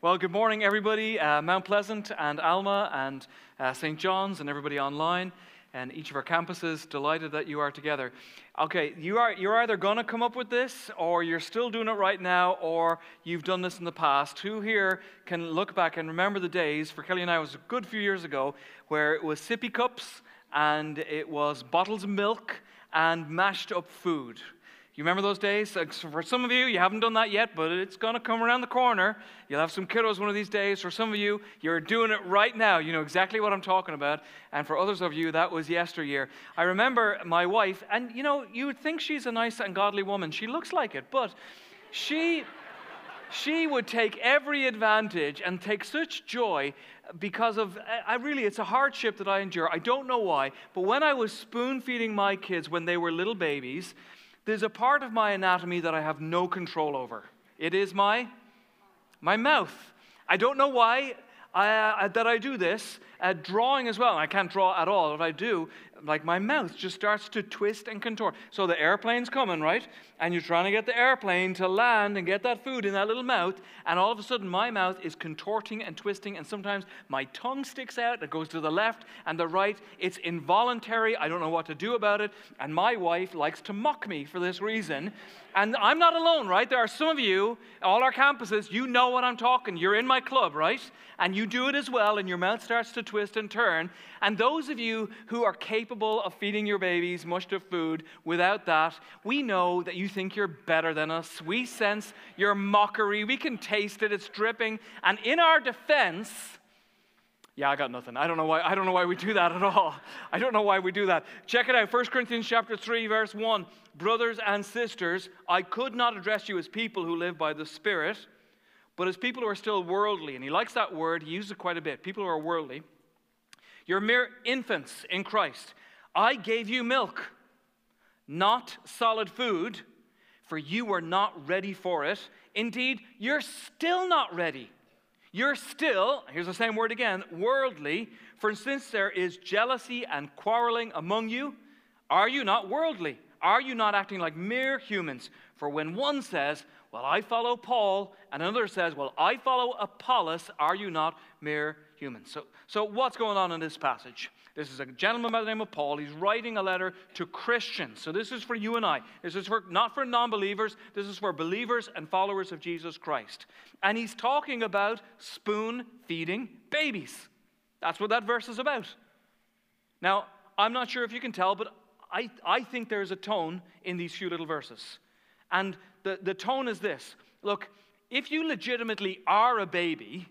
Well, good morning, everybody. Uh, Mount Pleasant and Alma and uh, St. John's and everybody online and each of our campuses. Delighted that you are together. Okay, you are, you're either going to come up with this or you're still doing it right now or you've done this in the past. Who here can look back and remember the days, for Kelly and I, was a good few years ago, where it was sippy cups and it was bottles of milk and mashed up food? You remember those days? For some of you, you haven't done that yet, but it's going to come around the corner. You'll have some kiddos one of these days. For some of you, you're doing it right now. You know exactly what I'm talking about. And for others of you, that was yesteryear. I remember my wife, and you know, you would think she's a nice and godly woman. She looks like it, but she. She would take every advantage and take such joy because of, I really, it's a hardship that I endure. I don't know why, but when I was spoon feeding my kids when they were little babies, there's a part of my anatomy that I have no control over. It is my, my mouth. I don't know why I, uh, that I do this. Uh, drawing as well. I can't draw at all. If I do, like my mouth just starts to twist and contort. So the airplane's coming, right? And you're trying to get the airplane to land and get that food in that little mouth. And all of a sudden, my mouth is contorting and twisting. And sometimes my tongue sticks out. It goes to the left and the right. It's involuntary. I don't know what to do about it. And my wife likes to mock me for this reason. And I'm not alone, right? There are some of you, all our campuses, you know what I'm talking. You're in my club, right? And you do it as well, and your mouth starts to twist and turn. And those of you who are capable of feeding your babies mushed up food without that, we know that you think you're better than us. We sense your mockery. We can taste it, it's dripping. And in our defense, yeah, I got nothing. I don't know why I don't know why we do that at all. I don't know why we do that. Check it out. 1 Corinthians chapter 3 verse 1. Brothers and sisters, I could not address you as people who live by the Spirit, but as people who are still worldly. And he likes that word. He uses it quite a bit. People who are worldly. You're mere infants in Christ. I gave you milk, not solid food, for you were not ready for it. Indeed, you're still not ready. You're still, here's the same word again, worldly. For since there is jealousy and quarreling among you, are you not worldly? Are you not acting like mere humans? For when one says, Well, I follow Paul, and another says, Well, I follow Apollos, are you not mere humans? So, so what's going on in this passage? This is a gentleman by the name of Paul. He's writing a letter to Christians. So this is for you and I. This is for not for non-believers. This is for believers and followers of Jesus Christ. And he's talking about spoon feeding babies. That's what that verse is about. Now, I'm not sure if you can tell, but I, I think there's a tone in these few little verses. And the, the tone is this Look, if you legitimately are a baby,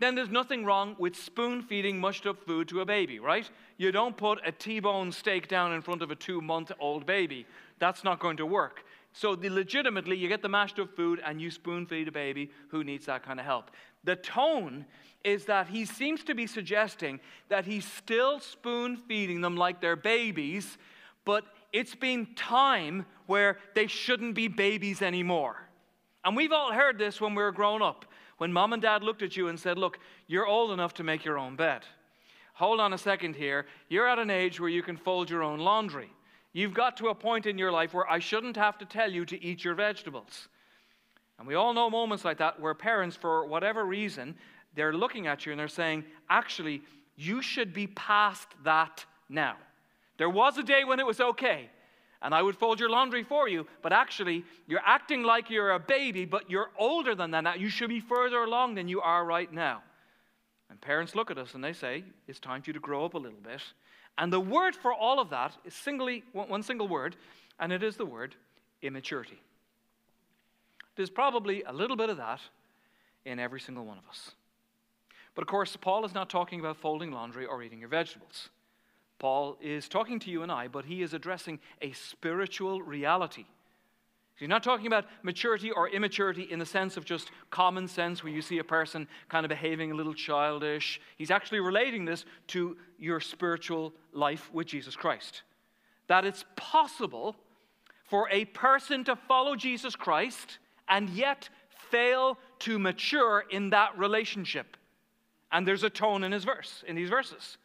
then there's nothing wrong with spoon feeding mushed up food to a baby, right? You don't put a T bone steak down in front of a two month old baby. That's not going to work. So, the, legitimately, you get the mashed up food and you spoon feed a baby who needs that kind of help. The tone is that he seems to be suggesting that he's still spoon feeding them like they're babies, but it's been time where they shouldn't be babies anymore. And we've all heard this when we were growing up when mom and dad looked at you and said, Look, you're old enough to make your own bed. Hold on a second here. You're at an age where you can fold your own laundry. You've got to a point in your life where I shouldn't have to tell you to eat your vegetables. And we all know moments like that where parents, for whatever reason, they're looking at you and they're saying, Actually, you should be past that now. There was a day when it was okay and I would fold your laundry for you. But actually, you're acting like you're a baby, but you're older than that. You should be further along than you are right now. And parents look at us and they say, It's time for you to grow up a little bit. And the word for all of that is singly, one single word, and it is the word immaturity. There's probably a little bit of that in every single one of us. But of course, Paul is not talking about folding laundry or eating your vegetables. Paul is talking to you and I, but he is addressing a spiritual reality. He's not talking about maturity or immaturity in the sense of just common sense where you see a person kind of behaving a little childish. He's actually relating this to your spiritual life with Jesus Christ. That it's possible for a person to follow Jesus Christ and yet fail to mature in that relationship. And there's a tone in his verse, in these verses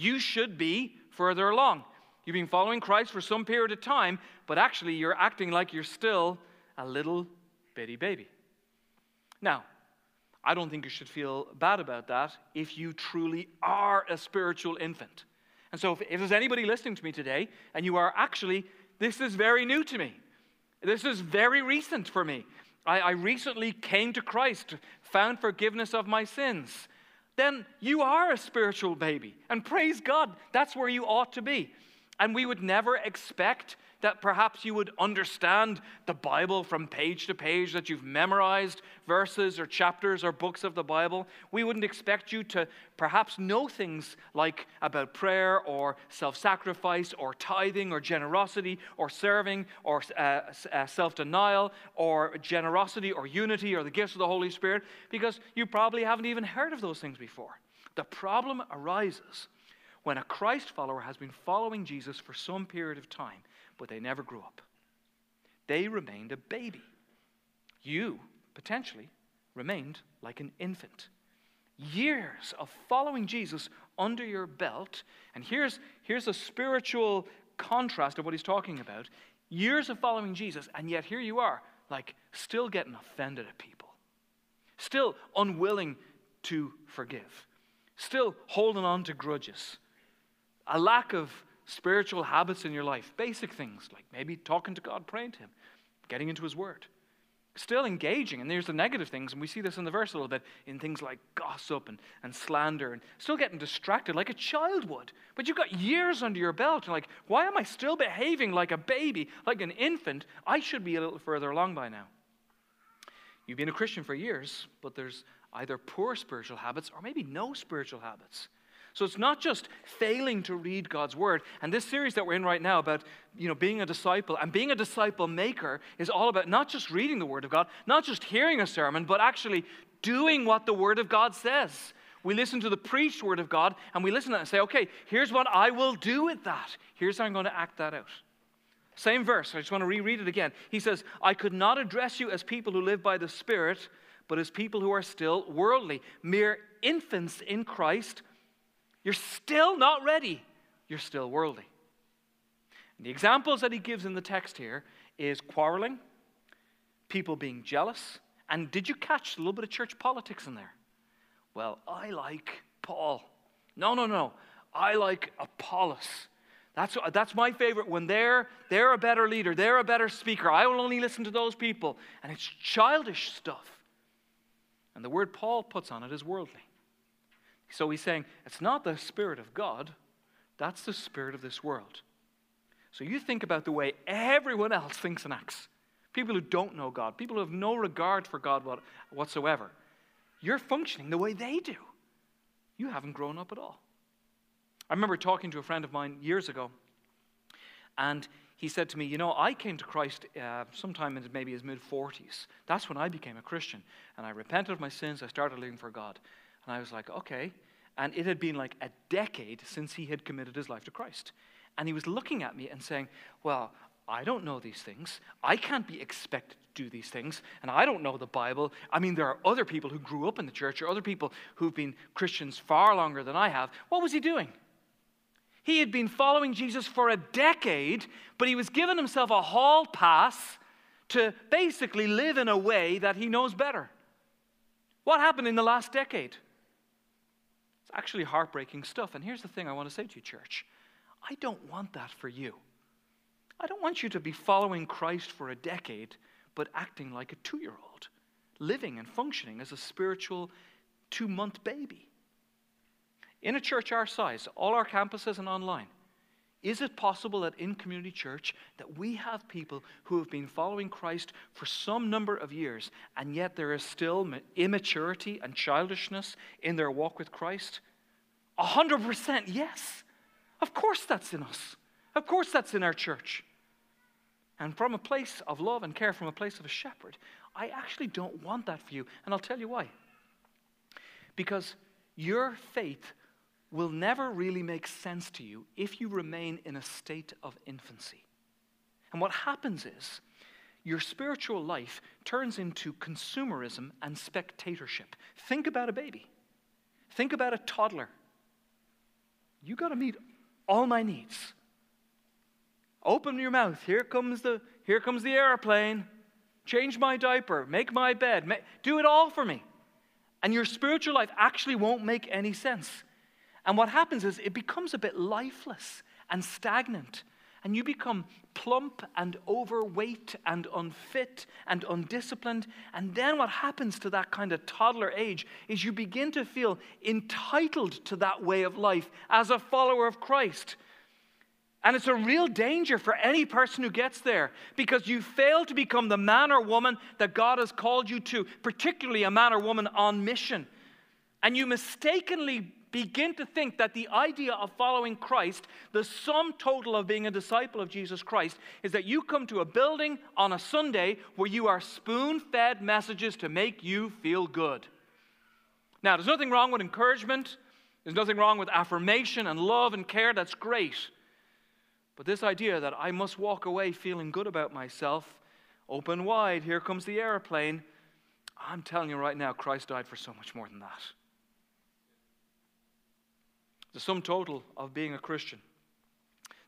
you should be further along. You've been following Christ for some period of time, but actually you're acting like you're still a little bitty baby. Now, I don't think you should feel bad about that if you truly are a spiritual infant. And so, if, if, there's anybody listening to me today and you are actually, this is very new to me, this is very recent for me. I, I recently came to Christ, found forgiveness of my sins. Then you are a spiritual baby. And praise God, that's where you ought to be. And we would never expect that perhaps you would understand the Bible from page to page, that you've memorized verses or chapters or books of the Bible. We wouldn't expect you to perhaps know things like about prayer or self sacrifice or tithing or generosity or serving or uh, uh, self denial or generosity or unity or the gifts of the Holy Spirit because you probably haven't even heard of those things before. The problem arises when a Christ follower has been following Jesus for some period of time but they never grew up. They remained a baby. You, potentially, remained like an infant. Years of following Jesus under your belt, and here's, here's a spiritual contrast of what he's talking about. Years of following Jesus, and yet here you are, like still getting offended at people, still unwilling to forgive, still holding on to grudges, a lack of spiritual habits in your life, basic things like maybe talking to God, praying to Him, getting into His Word. Still engaging, and there's the negative things, and we see this in the verse a little bit in things like gossip and, and slander, and still getting distracted like a child would. But you've got years under your belt, and like, why am I still behaving like a baby, like an infant? I should be a little further along by now. You've been a Christian for years, but there's either poor spiritual habits or maybe no spiritual habits. So it's not just failing to read God's word. And this series that we're in right now about you know, being a disciple and being a disciple maker is all about not just reading the word of God, not just hearing a sermon, but actually doing what the word of God says. We listen to the preached word of God and we listen to and say, okay, here's what I will do with that. Here's how I'm going to act that out. Same verse. I just want to reread it again. He says, I could not address you as people who live by the Spirit, but as people who are still worldly, mere infants in Christ you're still not ready. You're still worldly. And the examples that he gives in the text here is quarreling, people being jealous, and did you catch a little bit of church politics in there? Well, I like Paul. No, no, no. I like Apollos. That's, that's my favorite. When they're, they're a better leader, they're a better speaker, I will only listen to those people. And it's childish stuff. And the word Paul puts on it is worldly. So he's saying it's not the Spirit of God, that's the Spirit of this world. So you think about the way everyone else thinks and acts. People who don't know God, people who have no regard for God whatsoever. You're functioning the way they do. You haven't grown up at all. I remember talking to a friend of mine years ago, and he said to me, You know, I came to Christ uh, sometime in maybe his mid 40s. That's when I became a Christian. And I repented of my sins. I started living for God. And I was like, okay. And it had been like a decade since he had committed his life to Christ. And he was looking at me and saying, well, I don't know these things. I can't be expected to do these things. And I don't know the Bible. I mean, there are other people who grew up in the church or other people who've been Christians far longer than I have. What was he doing? He had been following Jesus for a decade, but he was giving himself a hall pass to basically live in a way that he knows better. What happened in the last decade? It's actually heartbreaking stuff. And here's the thing I want to say to you, church I don't want that for you. I don't want you to be following Christ for a decade, but acting like a two year old, living and functioning as a spiritual two month baby. In a church our size, all our campuses and online, is it possible that in community church that we have people who have been following Christ for some number of years and yet there is still immaturity and childishness in their walk with Christ? A hundred percent yes. Of course that's in us. Of course that's in our church. And from a place of love and care, from a place of a shepherd, I actually don't want that for you. And I'll tell you why. Because your faith will never really make sense to you if you remain in a state of infancy. And what happens is your spiritual life turns into consumerism and spectatorship. Think about a baby, think about a toddler. You got to meet all my needs. Open your mouth. Here comes the here comes the airplane. Change my diaper, make my bed, do it all for me. And your spiritual life actually won't make any sense. And what happens is it becomes a bit lifeless and stagnant. And you become plump and overweight and unfit and undisciplined. And then what happens to that kind of toddler age is you begin to feel entitled to that way of life as a follower of Christ. And it's a real danger for any person who gets there because you fail to become the man or woman that God has called you to, particularly a man or woman on mission. And you mistakenly begin to think that the idea of following Christ, the sum total of being a disciple of Jesus Christ, is that you come to a building on a Sunday where you are spoon fed messages to make you feel good. Now, there's nothing wrong with encouragement, there's nothing wrong with affirmation and love and care. That's great. But this idea that I must walk away feeling good about myself, open wide, here comes the airplane. I'm telling you right now, Christ died for so much more than that. The sum total of being a Christian,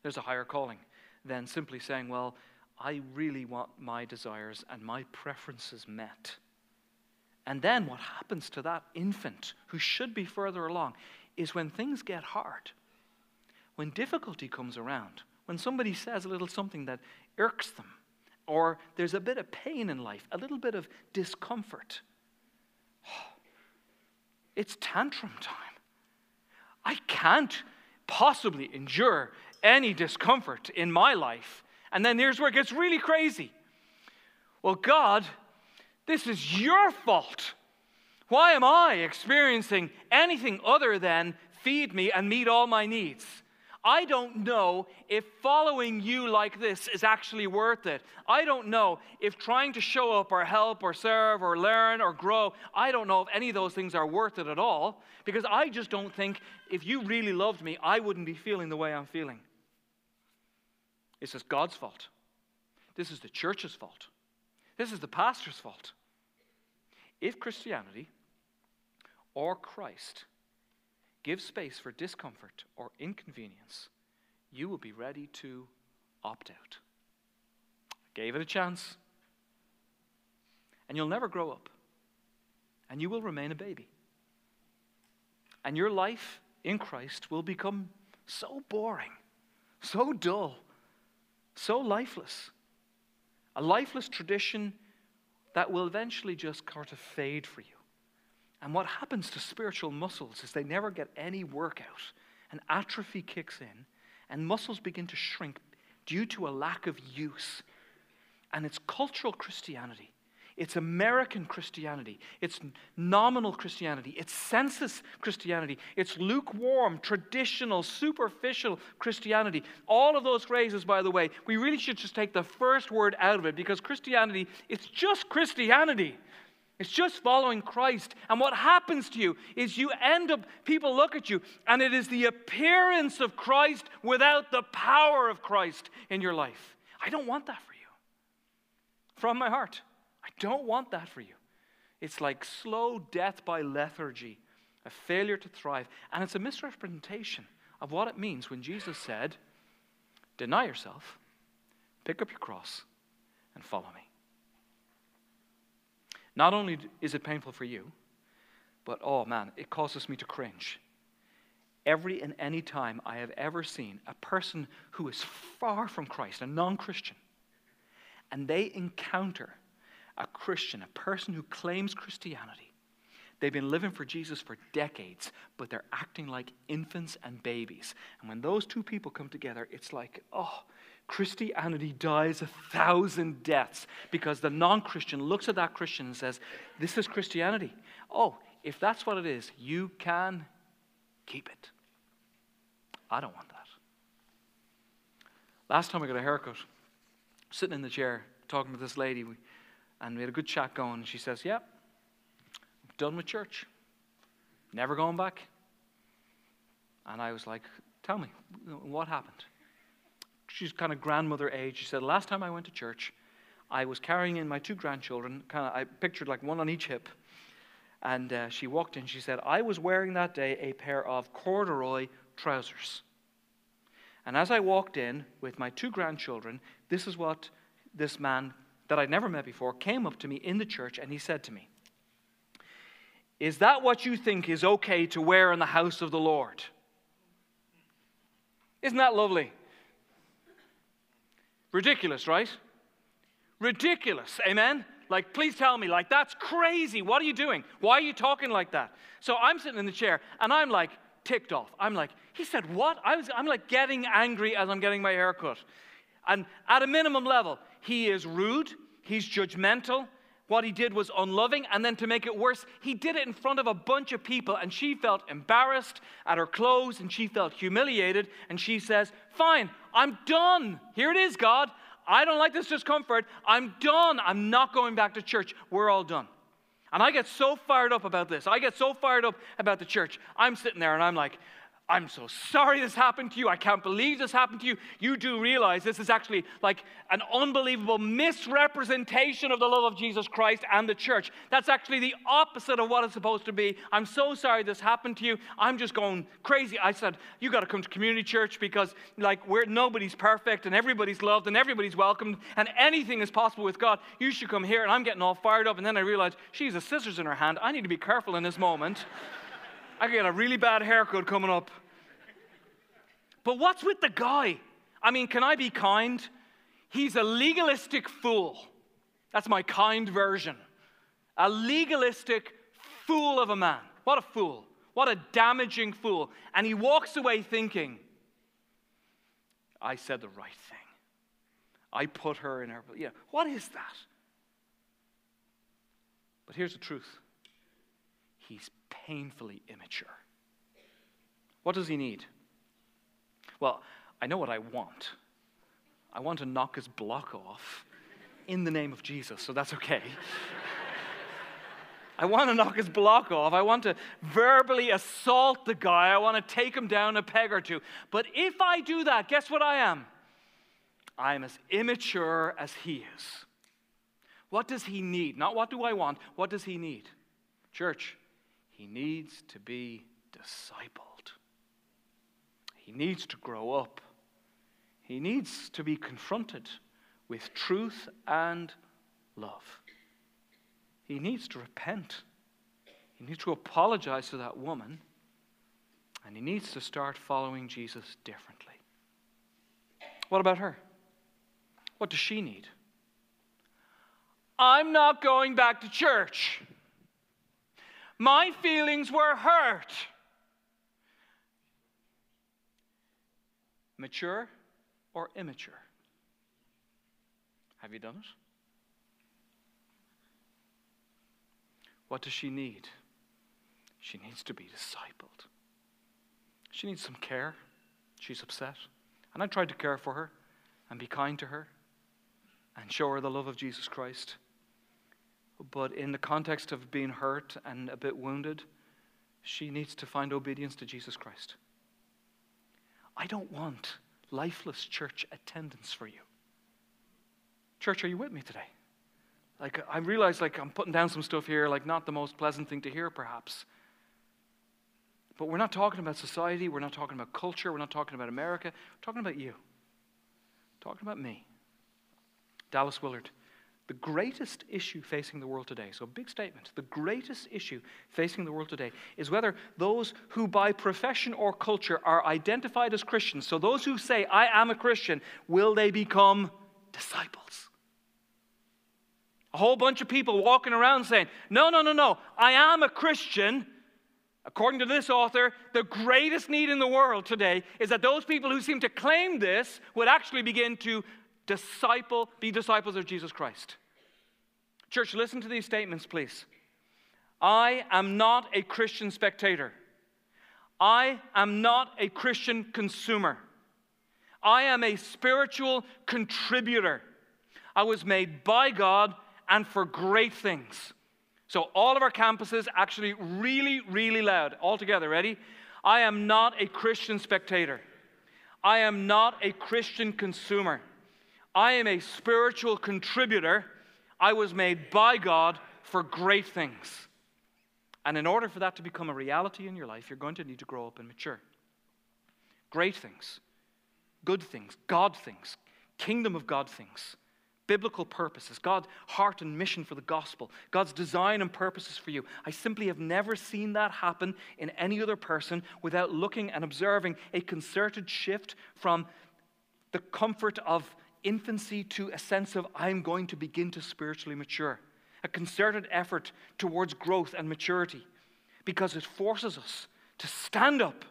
there's a higher calling than simply saying, Well, I really want my desires and my preferences met. And then what happens to that infant who should be further along is when things get hard, when difficulty comes around, when somebody says a little something that irks them, or there's a bit of pain in life, a little bit of discomfort, it's tantrum time. I can't possibly endure any discomfort in my life. And then here's where it gets really crazy. Well, God, this is your fault. Why am I experiencing anything other than feed me and meet all my needs? I don't know if following you like this is actually worth it. I don't know if trying to show up or help or serve or learn or grow, I don't know if any of those things are worth it at all because I just don't think if you really loved me, I wouldn't be feeling the way I'm feeling. This is God's fault. This is the church's fault. This is the pastor's fault. If Christianity or Christ give space for discomfort or inconvenience, you will be ready to opt out. I gave it a chance. And you'll never grow up. And you will remain a baby. And your life in Christ will become so boring, so dull, so lifeless. A lifeless tradition that will eventually just kind of fade for you. And what happens to spiritual muscles is they never get any workout, and atrophy kicks in, and muscles begin to shrink due to a lack of use. And it's cultural Christianity. It's American Christianity. It's nominal Christianity. It's census Christianity. It's lukewarm, traditional, superficial Christianity. All of those phrases, by the way, we really should just take the first word out of it because Christianity, it's just Christianity. It's just following Christ. And what happens to you is you end up, people look at you, and it is the appearance of Christ without the power of Christ in your life. I don't want that for you. From my heart, I don't want that for you. It's like slow death by lethargy, a failure to thrive. And it's a misrepresentation of what it means when Jesus said, Deny yourself, pick up your cross, and follow me. Not only is it painful for you, but oh man, it causes me to cringe. Every and any time I have ever seen a person who is far from Christ, a non Christian, and they encounter a Christian, a person who claims Christianity, they've been living for Jesus for decades, but they're acting like infants and babies. And when those two people come together, it's like, oh, Christianity dies a thousand deaths because the non Christian looks at that Christian and says, This is Christianity. Oh, if that's what it is, you can keep it. I don't want that. Last time I got a haircut, sitting in the chair talking to this lady, and we had a good chat going, and she says, Yeah, I'm done with church. Never going back. And I was like, Tell me, what happened? She's kind of grandmother age. She said, Last time I went to church, I was carrying in my two grandchildren, kind of, I pictured like one on each hip. And uh, she walked in, she said, I was wearing that day a pair of corduroy trousers. And as I walked in with my two grandchildren, this is what this man that I'd never met before came up to me in the church and he said to me, Is that what you think is okay to wear in the house of the Lord? Isn't that lovely? Ridiculous, right? Ridiculous. Amen? Like, please tell me, like, that's crazy. What are you doing? Why are you talking like that? So I'm sitting in the chair and I'm like ticked off. I'm like, he said what? I was, I'm like getting angry as I'm getting my hair cut. And at a minimum level, he is rude, he's judgmental, what he did was unloving, and then to make it worse, he did it in front of a bunch of people, and she felt embarrassed at her clothes, and she felt humiliated, and she says, Fine, I'm done. Here it is, God. I don't like this discomfort. I'm done. I'm not going back to church. We're all done. And I get so fired up about this. I get so fired up about the church. I'm sitting there and I'm like, I'm so sorry this happened to you. I can't believe this happened to you. You do realize this is actually like an unbelievable misrepresentation of the love of Jesus Christ and the church. That's actually the opposite of what it's supposed to be. I'm so sorry this happened to you. I'm just going crazy. I said, You got to come to community church because, like, we're nobody's perfect and everybody's loved and everybody's welcomed and anything is possible with God. You should come here. And I'm getting all fired up. And then I realized, she's a scissors in her hand. I need to be careful in this moment. I get a really bad haircut coming up. But what's with the guy? I mean, can I be kind? He's a legalistic fool. That's my kind version. A legalistic fool of a man. What a fool. What a damaging fool. And he walks away thinking, I said the right thing. I put her in her. Yeah, what is that? But here's the truth he's painfully immature. What does he need? Well, I know what I want. I want to knock his block off in the name of Jesus, so that's okay. I want to knock his block off. I want to verbally assault the guy. I want to take him down a peg or two. But if I do that, guess what I am? I am as immature as he is. What does he need? Not what do I want, what does he need? Church, he needs to be discipled. He needs to grow up. He needs to be confronted with truth and love. He needs to repent. He needs to apologize to that woman. And he needs to start following Jesus differently. What about her? What does she need? I'm not going back to church. My feelings were hurt. Mature or immature? Have you done it? What does she need? She needs to be discipled. She needs some care. She's upset. And I tried to care for her and be kind to her and show her the love of Jesus Christ. But in the context of being hurt and a bit wounded, she needs to find obedience to Jesus Christ. I don't want lifeless church attendance for you. Church, are you with me today? Like, I realize, like, I'm putting down some stuff here, like, not the most pleasant thing to hear, perhaps. But we're not talking about society. We're not talking about culture. We're not talking about America. We're talking about you. We're talking about me. Dallas Willard the greatest issue facing the world today, so big statement, the greatest issue facing the world today is whether those who by profession or culture are identified as Christians, so those who say, I am a Christian, will they become disciples? A whole bunch of people walking around saying, No, no, no, no, I am a Christian. According to this author, the greatest need in the world today is that those people who seem to claim this would actually begin to disciple, be disciples of Jesus Christ. Church, listen to these statements, please. I am not a Christian spectator. I am not a Christian consumer. I am a spiritual contributor. I was made by God and for great things. So, all of our campuses actually really, really loud. All together, ready? I am not a Christian spectator. I am not a Christian consumer. I am a spiritual contributor. I was made by God for great things. And in order for that to become a reality in your life, you're going to need to grow up and mature. Great things, good things, God things, kingdom of God things, biblical purposes, God's heart and mission for the gospel, God's design and purposes for you. I simply have never seen that happen in any other person without looking and observing a concerted shift from the comfort of infancy to a sense of I'm going to begin to spiritually mature. A concerted effort towards growth and maturity because it forces us to stand up.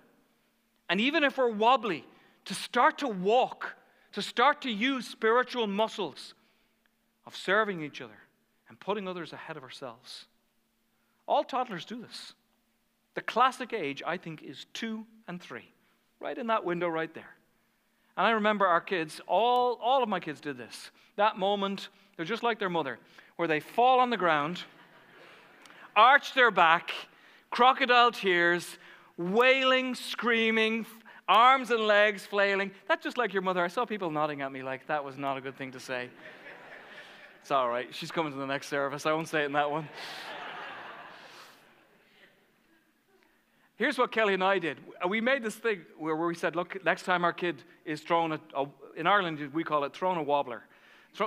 And even if we're wobbly, to start to walk, to start to use spiritual muscles of serving each other and putting others ahead of ourselves. All toddlers do this. The classic age, I think, is two and three, right in that window right there. And I remember our kids, all, all of my kids did this. That moment, they're just like their mother, where they fall on the ground, arch their back, crocodile tears, wailing, screaming, arms and legs flailing. That's just like your mother. I saw people nodding at me like that was not a good thing to say. It's all right. She's coming to the next service. I won't say it in that one. Here's what Kelly and I did. Uh, we made this thing where we said, look, next time our kid is throwing a, a in Ireland, we call it throwing a wobbler,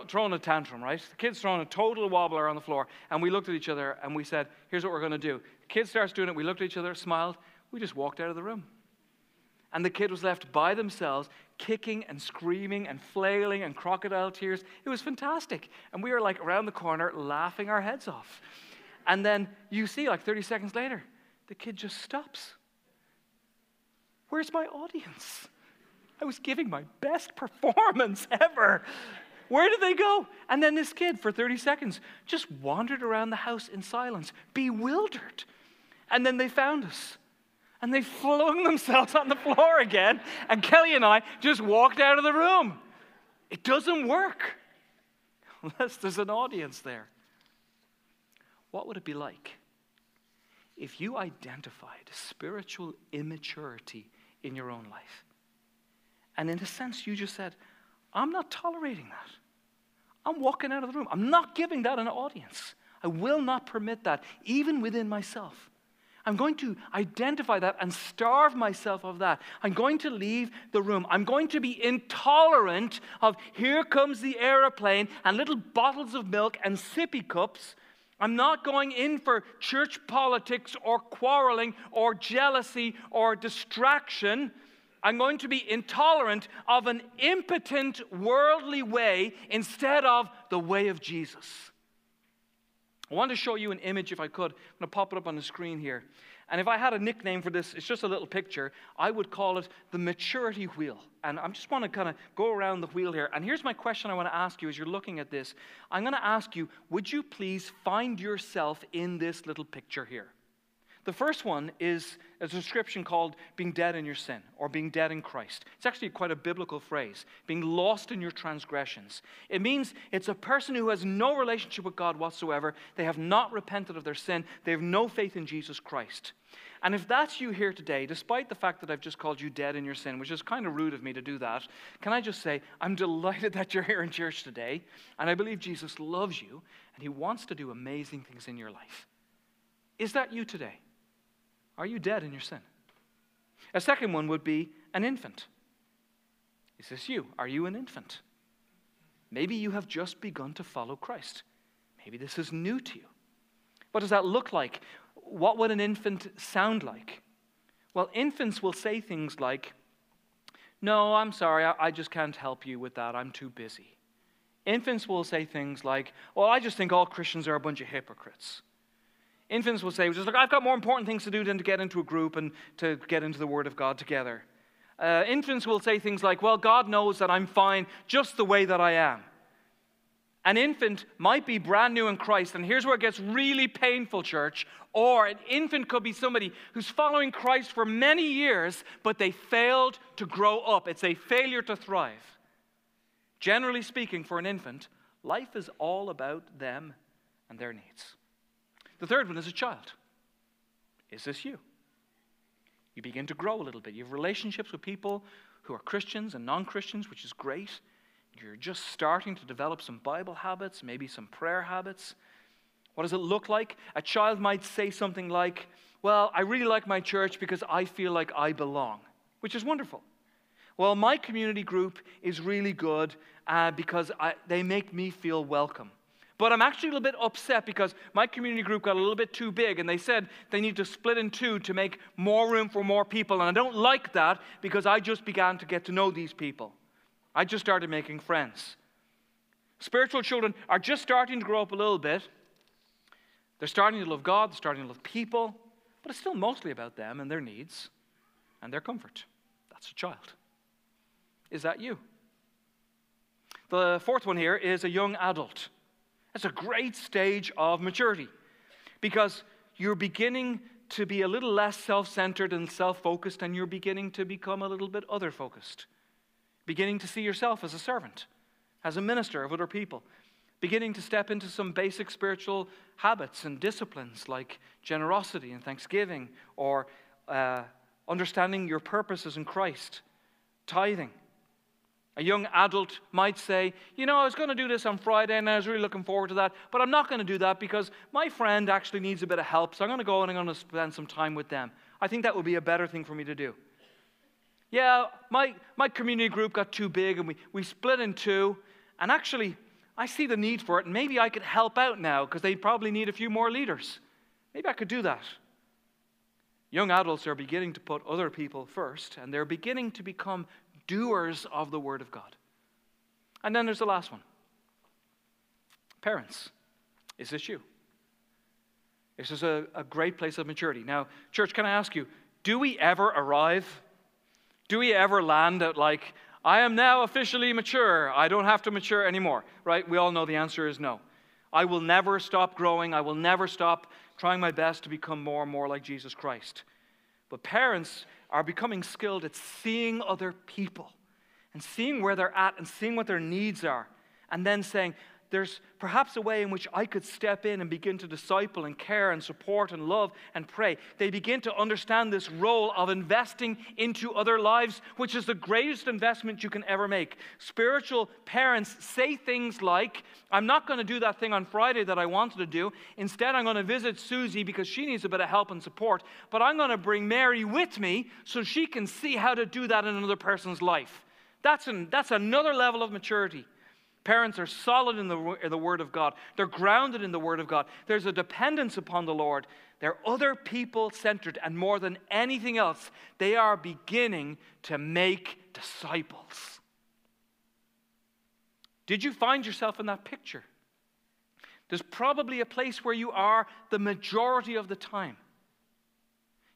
throwing a tantrum, right? The kid's throwing a total wobbler on the floor. And we looked at each other and we said, here's what we're going to do. The kid starts doing it. We looked at each other, smiled. We just walked out of the room. And the kid was left by themselves, kicking and screaming and flailing and crocodile tears. It was fantastic. And we were like around the corner laughing our heads off. And then you see, like 30 seconds later, the kid just stops. Where's my audience? I was giving my best performance ever. Where did they go? And then this kid, for 30 seconds, just wandered around the house in silence, bewildered. And then they found us and they flung themselves on the floor again. And Kelly and I just walked out of the room. It doesn't work unless there's an audience there. What would it be like if you identified spiritual immaturity in your own life? And in a sense, you just said, I'm not tolerating that. I'm walking out of the room. I'm not giving that an audience. I will not permit that, even within myself. I'm going to identify that and starve myself of that. I'm going to leave the room. I'm going to be intolerant of here comes the aeroplane and little bottles of milk and sippy cups. I'm not going in for church politics or quarreling or jealousy or distraction. I'm going to be intolerant of an impotent worldly way instead of the way of Jesus. I want to show you an image if I could. I'm going to pop it up on the screen here. And if I had a nickname for this, it's just a little picture, I would call it the maturity wheel. And I just want to kind of go around the wheel here. And here's my question I want to ask you as you're looking at this. I'm going to ask you, would you please find yourself in this little picture here? The first one is a description called being dead in your sin or being dead in Christ. It's actually quite a biblical phrase, being lost in your transgressions. It means it's a person who has no relationship with God whatsoever. They have not repented of their sin, they have no faith in Jesus Christ. And if that's you here today, despite the fact that I've just called you dead in your sin, which is kind of rude of me to do that, can I just say, I'm delighted that you're here in church today, and I believe Jesus loves you, and he wants to do amazing things in your life. Is that you today? Are you dead in your sin? A second one would be an infant. Is this you? Are you an infant? Maybe you have just begun to follow Christ. Maybe this is new to you. What does that look like? What would an infant sound like? Well, infants will say things like, No, I'm sorry, I, just can't help you with that. I'm too busy. Infants will say things like, Well, I just think all Christians are a bunch of hypocrites. Infants will say, just like, I've got more important things to do than to get into a group and to get into the Word of God together. Uh, infants will say things like, Well, God knows that I'm fine just the way that I am. An infant might be brand new in Christ, and here's where it gets really painful, church. Or an infant could be somebody who's following Christ for many years, but they failed to grow up. It's a failure to thrive. Generally speaking, for an infant, life is all about them and their needs. The third one is a child. Is this you? You begin to grow a little bit. You have relationships with people who are Christians and non Christians, which is great. You're just starting to develop some Bible habits, maybe some prayer habits. What does it look like? A child might say something like, Well, I really like my church because I feel like I belong, which is wonderful. Well, my community group is really good uh, because I, they make me feel welcome. But I'm actually a little bit upset because my community group got a little bit too big and they said they need to split in two to make more room for more people. And I don't like that because I just began to get to know these people. I just started making friends. Spiritual children are just starting to grow up a little bit. They're starting to love God, they're starting to love people, but it's still mostly about them and their needs and their comfort. That's a child. Is that you? The fourth one here is a young adult. That's a great stage of maturity because you're beginning to be a little less self centered and self focused, and you're beginning to become a little bit other focused. Beginning to see yourself as a servant, as a minister of other people. Beginning to step into some basic spiritual habits and disciplines like generosity and thanksgiving, or uh, understanding your purposes in Christ, tithing a young adult might say, You know, I was going to do this on Friday and I was really looking forward to that, but I'm not going to do that because my friend actually needs a bit of help, so I'm going to go and I'm going to spend some time with them. I think that would be a better thing for me to do. Yeah, my, my community group got too big and we, we split in two, and actually, I see the need for it, and maybe I could help out now because they probably need a few more leaders. Maybe I could do that. Young adults are beginning to put other people first, and they're beginning to become doers of the Word of God. And then there's the last one parents. Is this you? This is a, a great place of maturity. Now, church, can I ask you, do we ever arrive? Do we ever land at like, I am now officially mature. I don't have to mature anymore, right? We all know the answer is no. I will never stop growing. I will never stop trying my best to become more and more like Jesus Christ. But parents are becoming skilled at seeing other people and seeing where they're at and seeing what their needs are, and then saying, there's perhaps a way in which I could step in and begin to disciple and care and support and love and pray. They begin to understand this role of investing into other lives, which is the greatest investment you can ever make. Spiritual parents say things like, I'm not going to do that thing on Friday that I wanted to do. Instead, I'm going to visit Susie because she needs a bit of help and support. But I'm going to bring Mary with me so she can see how to do that in another person's life. That's, an, that's another level of maturity. Parents are solid in the, in the Word of God. They're grounded in the Word of God. There's a dependence upon the Lord. They're other people centered, and more than anything else, they are beginning to make disciples. Did you find yourself in that picture? There's probably a place where you are the majority of the time.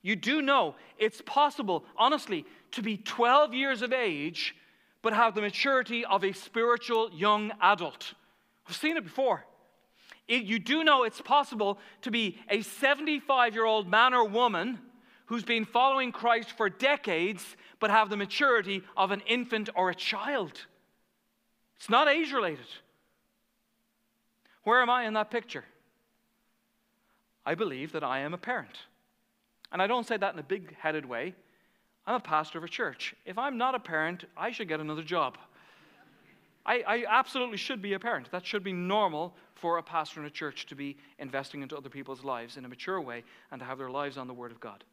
You do know it's possible, honestly, to be 12 years of age but have the maturity of a spiritual young adult. I've seen it before. It, you do know it's possible to be a 75 year old man or woman who's been following Christ for decades, but have the maturity of an infant or a child. It's not age related. Where am I in that picture? I believe that I am a parent. And I don't say that in a big headed way. I'm a pastor of a church. If I'm not a parent, I should get another job. I, I, absolutely should be a parent. That should be normal for a pastor in a church to be investing into other people's lives in a mature way and to have their lives on the Word of God.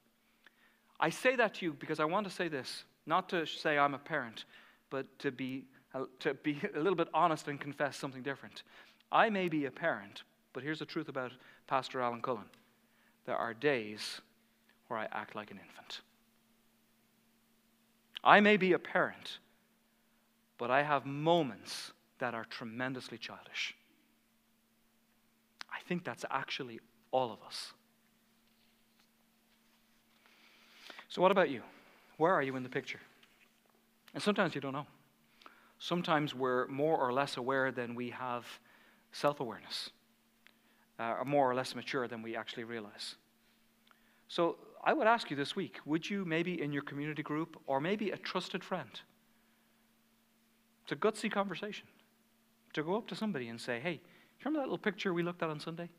I say that to you because I want to say this, not to say I'm a parent, but to be, to be a little bit honest and confess something different. I may be a parent, but here's the truth about Pastor Alan Cullen there are days where I act like an infant. I may be a parent, but I have moments that are tremendously childish. I think that's actually all of us. So, what about you? Where are you in the picture? And sometimes you don't know. Sometimes we're more or less aware than we have self awareness, uh, or more or less mature than we actually realize. So, I would ask you this week would you maybe in your community group or maybe a trusted friend? It's a gutsy conversation to go up to somebody and say, hey, remember that little picture we looked at on Sunday?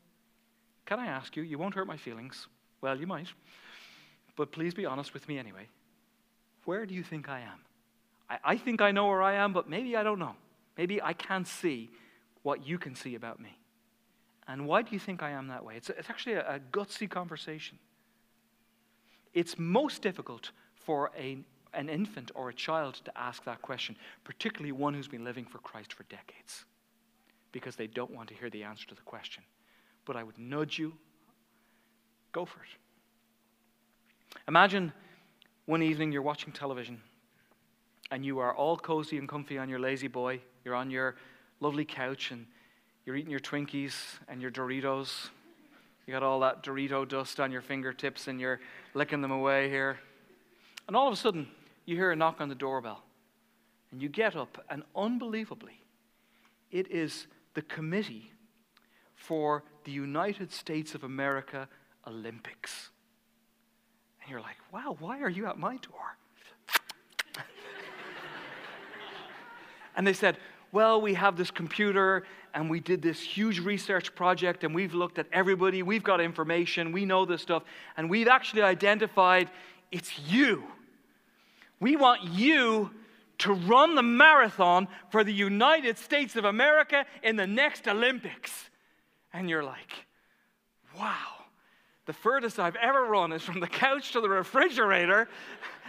Can I ask you? You won't hurt my feelings. Well, you might. But please be honest with me anyway. Where do you think I am? I, I think I know where I am, but maybe I don't know. Maybe I can't see what you can see about me. And why do you think I am that way? It's, it's actually a, a gutsy conversation. It's most difficult for a, an infant or a child to ask that question, particularly one who's been living for Christ for decades, because they don't want to hear the answer to the question. But I would nudge you go for it. Imagine one evening you're watching television and you are all cozy and comfy on your lazy boy. You're on your lovely couch and you're eating your Twinkies and your Doritos. You got all that Dorito dust on your fingertips and you're licking them away here. And all of a sudden, you hear a knock on the doorbell. And you get up, and unbelievably, it is the committee for the United States of America Olympics. And you're like, wow, why are you at my door? and they said, well, we have this computer and we did this huge research project and we've looked at everybody, we've got information, we know this stuff, and we've actually identified it's you. We want you to run the marathon for the United States of America in the next Olympics. And you're like, wow, the furthest I've ever run is from the couch to the refrigerator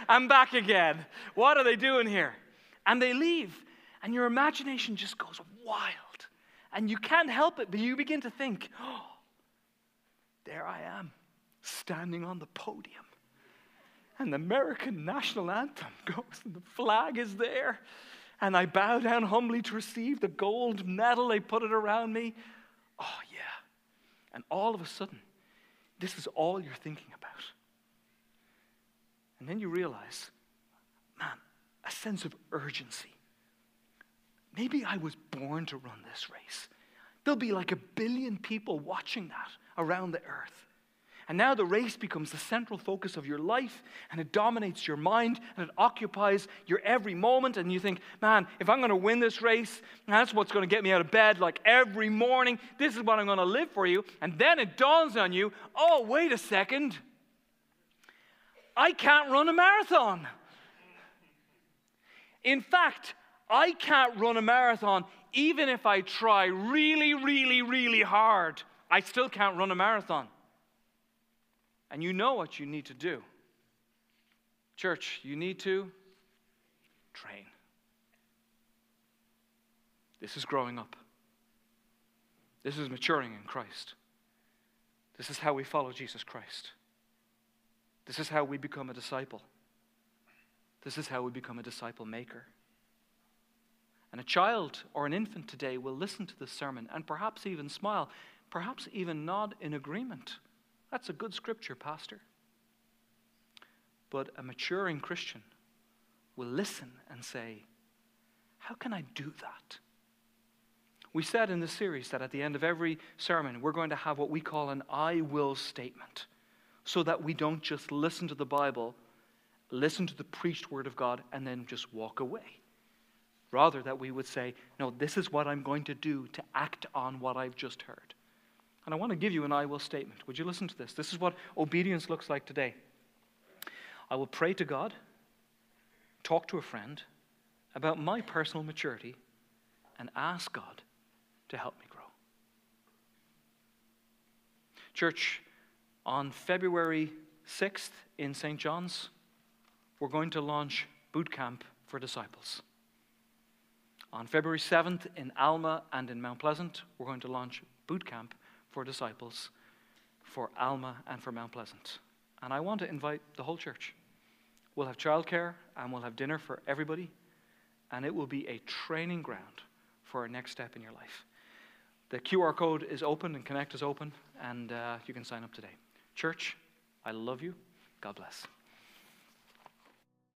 and back again. What are they doing here? And they leave, and your imagination just goes wild. And you can't help it, but you begin to think, oh, there I am, standing on the podium and the American national anthem goes, and the flag is there. And I bow down humbly to receive the gold medal. They put it around me. Oh, yeah. And all of a sudden, this is all you're thinking about. And then you realize, man, a sense of urgency. Maybe I was born to run this race. There'll be like a billion people watching that around the earth. And now the race becomes the central focus of your life, and it dominates your mind, and it occupies your every moment. And you think, man, if I'm going to win this race, that's what's going to get me out of bed like every morning. This is what I'm going to live for you. And then it dawns on you, oh, wait a second. I can't run a marathon. In fact, I can't run a marathon even if I try really, really, really hard. I still can't run a marathon and you know what you need to do. Church, you need to train. This is growing up. This is maturing in Christ. This is how we follow Jesus Christ. This is how we become a disciple. This is how we become a disciple maker. And a child or an infant today will listen to this sermon and perhaps even smile, perhaps even nod in agreement that's a good scripture, Pastor. But a maturing Christian will listen and say, How can I do that? We said in this series that at the end of every sermon, we're going to have what we call an I will statement so that we don't just listen to the Bible, listen to the preached word of God, and then just walk away. Rather, that we would say, No, this is what I'm going to do to act on what I've just heard. And I want to give you an I will statement. Would you listen to this? This is what obedience looks like today. I will pray to God, talk to a friend about my personal maturity, and ask God to help me grow. Church, on February 6th in St. John's, we're going to launch boot camp for disciples. On February 7th in Alma and in Mount Pleasant, we're going to launch boot camp for disciples, for Alma, and for Mount Pleasant. And I want to invite the whole church. We'll have childcare and we'll have dinner for everybody, and it will be a training ground for our next step in your life. The QR code is open and Connect is open, and uh, you can sign up today. Church, I love you. God bless.